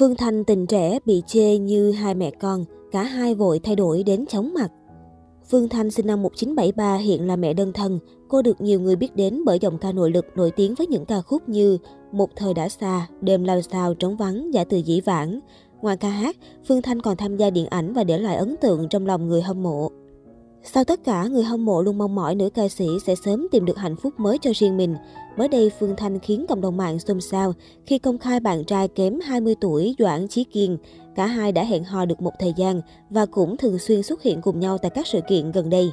Phương Thanh tình trẻ bị chê như hai mẹ con, cả hai vội thay đổi đến chóng mặt. Phương Thanh sinh năm 1973 hiện là mẹ đơn thân. Cô được nhiều người biết đến bởi giọng ca nội lực nổi tiếng với những ca khúc như Một thời đã xa, Đêm lao sao trống vắng, Giả từ dĩ vãng. Ngoài ca hát, Phương Thanh còn tham gia điện ảnh và để lại ấn tượng trong lòng người hâm mộ. Sau tất cả, người hâm mộ luôn mong mỏi nữ ca sĩ sẽ sớm tìm được hạnh phúc mới cho riêng mình. Mới đây, Phương Thanh khiến cộng đồng mạng xôn xao khi công khai bạn trai kém 20 tuổi Doãn Chí Kiên. Cả hai đã hẹn hò được một thời gian và cũng thường xuyên xuất hiện cùng nhau tại các sự kiện gần đây.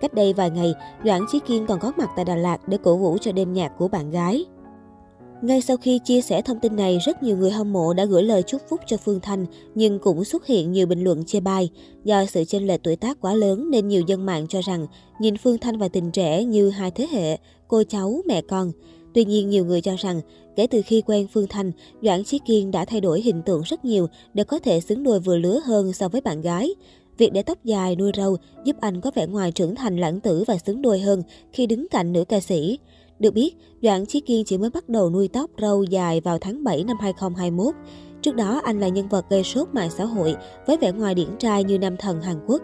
Cách đây vài ngày, Doãn Chí Kiên còn có mặt tại Đà Lạt để cổ vũ cho đêm nhạc của bạn gái. Ngay sau khi chia sẻ thông tin này, rất nhiều người hâm mộ đã gửi lời chúc phúc cho Phương Thanh, nhưng cũng xuất hiện nhiều bình luận chê bai. Do sự chênh lệch tuổi tác quá lớn nên nhiều dân mạng cho rằng nhìn Phương Thanh và tình trẻ như hai thế hệ, cô cháu, mẹ con. Tuy nhiên, nhiều người cho rằng kể từ khi quen Phương Thanh, Doãn Chí Kiên đã thay đổi hình tượng rất nhiều để có thể xứng đôi vừa lứa hơn so với bạn gái. Việc để tóc dài, nuôi râu giúp anh có vẻ ngoài trưởng thành lãng tử và xứng đôi hơn khi đứng cạnh nữ ca sĩ. Được biết, Doãn Chí Kiên chỉ mới bắt đầu nuôi tóc râu dài vào tháng 7 năm 2021. Trước đó, anh là nhân vật gây sốt mạng xã hội với vẻ ngoài điển trai như nam thần Hàn Quốc.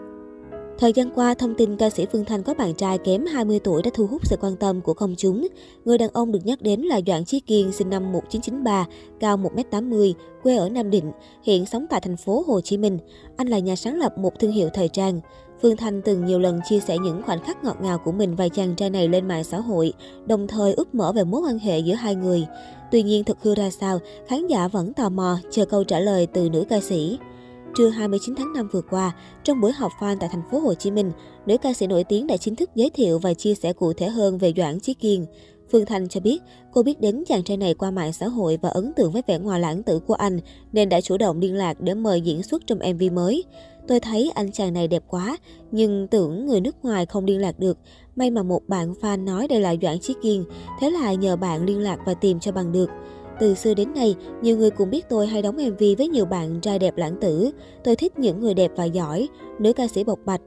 Thời gian qua, thông tin ca sĩ Phương Thanh có bạn trai kém 20 tuổi đã thu hút sự quan tâm của công chúng. Người đàn ông được nhắc đến là Doãn Chí Kiên, sinh năm 1993, cao 1m80, quê ở Nam Định, hiện sống tại thành phố Hồ Chí Minh. Anh là nhà sáng lập một thương hiệu thời trang. Phương Thanh từng nhiều lần chia sẻ những khoảnh khắc ngọt ngào của mình và chàng trai này lên mạng xã hội, đồng thời úp mở về mối quan hệ giữa hai người. Tuy nhiên thực hư ra sao, khán giả vẫn tò mò chờ câu trả lời từ nữ ca sĩ. Trưa 29 tháng 5 vừa qua, trong buổi họp fan tại thành phố Hồ Chí Minh, nữ ca sĩ nổi tiếng đã chính thức giới thiệu và chia sẻ cụ thể hơn về Doãn Chí Kiên. Phương Thanh cho biết, cô biết đến chàng trai này qua mạng xã hội và ấn tượng với vẻ ngoài lãng tử của anh, nên đã chủ động liên lạc để mời diễn xuất trong MV mới. Tôi thấy anh chàng này đẹp quá, nhưng tưởng người nước ngoài không liên lạc được. May mà một bạn fan nói đây là Doãn Chí Kiên, thế là nhờ bạn liên lạc và tìm cho bằng được. Từ xưa đến nay, nhiều người cũng biết tôi hay đóng MV với nhiều bạn trai đẹp lãng tử. Tôi thích những người đẹp và giỏi, nữ ca sĩ bộc bạch.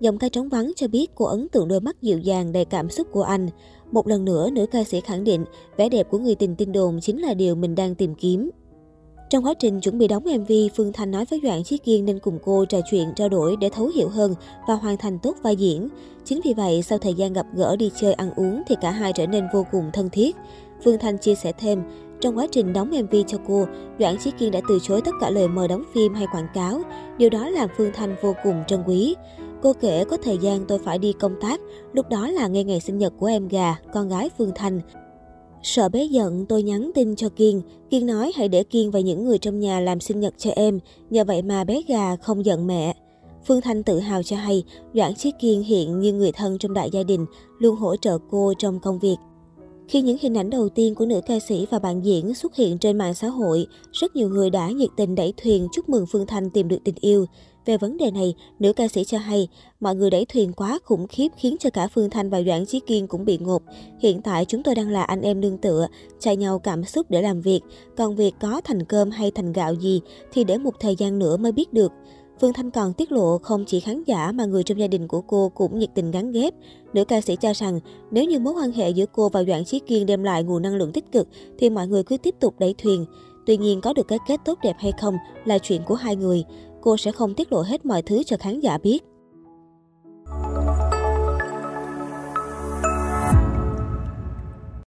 Dòng ca trống vắng cho biết cô ấn tượng đôi mắt dịu dàng đầy cảm xúc của anh. Một lần nữa, nữ ca sĩ khẳng định vẻ đẹp của người tình tin đồn chính là điều mình đang tìm kiếm. Trong quá trình chuẩn bị đóng MV, Phương Thanh nói với Doãn Chí Kiên nên cùng cô trò chuyện, trao đổi để thấu hiểu hơn và hoàn thành tốt vai diễn. Chính vì vậy, sau thời gian gặp gỡ đi chơi ăn uống thì cả hai trở nên vô cùng thân thiết. Phương Thanh chia sẻ thêm, trong quá trình đóng MV cho cô, Doãn Chí Kiên đã từ chối tất cả lời mời đóng phim hay quảng cáo. Điều đó làm Phương Thanh vô cùng trân quý. Cô kể có thời gian tôi phải đi công tác, lúc đó là ngay ngày sinh nhật của em gà, con gái Phương Thanh. Sợ bé giận, tôi nhắn tin cho Kiên. Kiên nói hãy để Kiên và những người trong nhà làm sinh nhật cho em, nhờ vậy mà bé gà không giận mẹ. Phương Thanh tự hào cho hay, Doãn Chí Kiên hiện như người thân trong đại gia đình, luôn hỗ trợ cô trong công việc. Khi những hình ảnh đầu tiên của nữ ca sĩ và bạn diễn xuất hiện trên mạng xã hội, rất nhiều người đã nhiệt tình đẩy thuyền chúc mừng Phương Thanh tìm được tình yêu. Về vấn đề này, nữ ca sĩ cho hay, mọi người đẩy thuyền quá khủng khiếp khiến cho cả Phương Thanh và Doãn Chí Kiên cũng bị ngột. Hiện tại chúng tôi đang là anh em nương tựa, chạy nhau cảm xúc để làm việc. Còn việc có thành cơm hay thành gạo gì thì để một thời gian nữa mới biết được. Phương Thanh còn tiết lộ không chỉ khán giả mà người trong gia đình của cô cũng nhiệt tình gắn ghép. Nữ ca sĩ cho rằng nếu như mối quan hệ giữa cô và Doãn Chí Kiên đem lại nguồn năng lượng tích cực thì mọi người cứ tiếp tục đẩy thuyền. Tuy nhiên có được cái kết tốt đẹp hay không là chuyện của hai người. Cô sẽ không tiết lộ hết mọi thứ cho khán giả biết.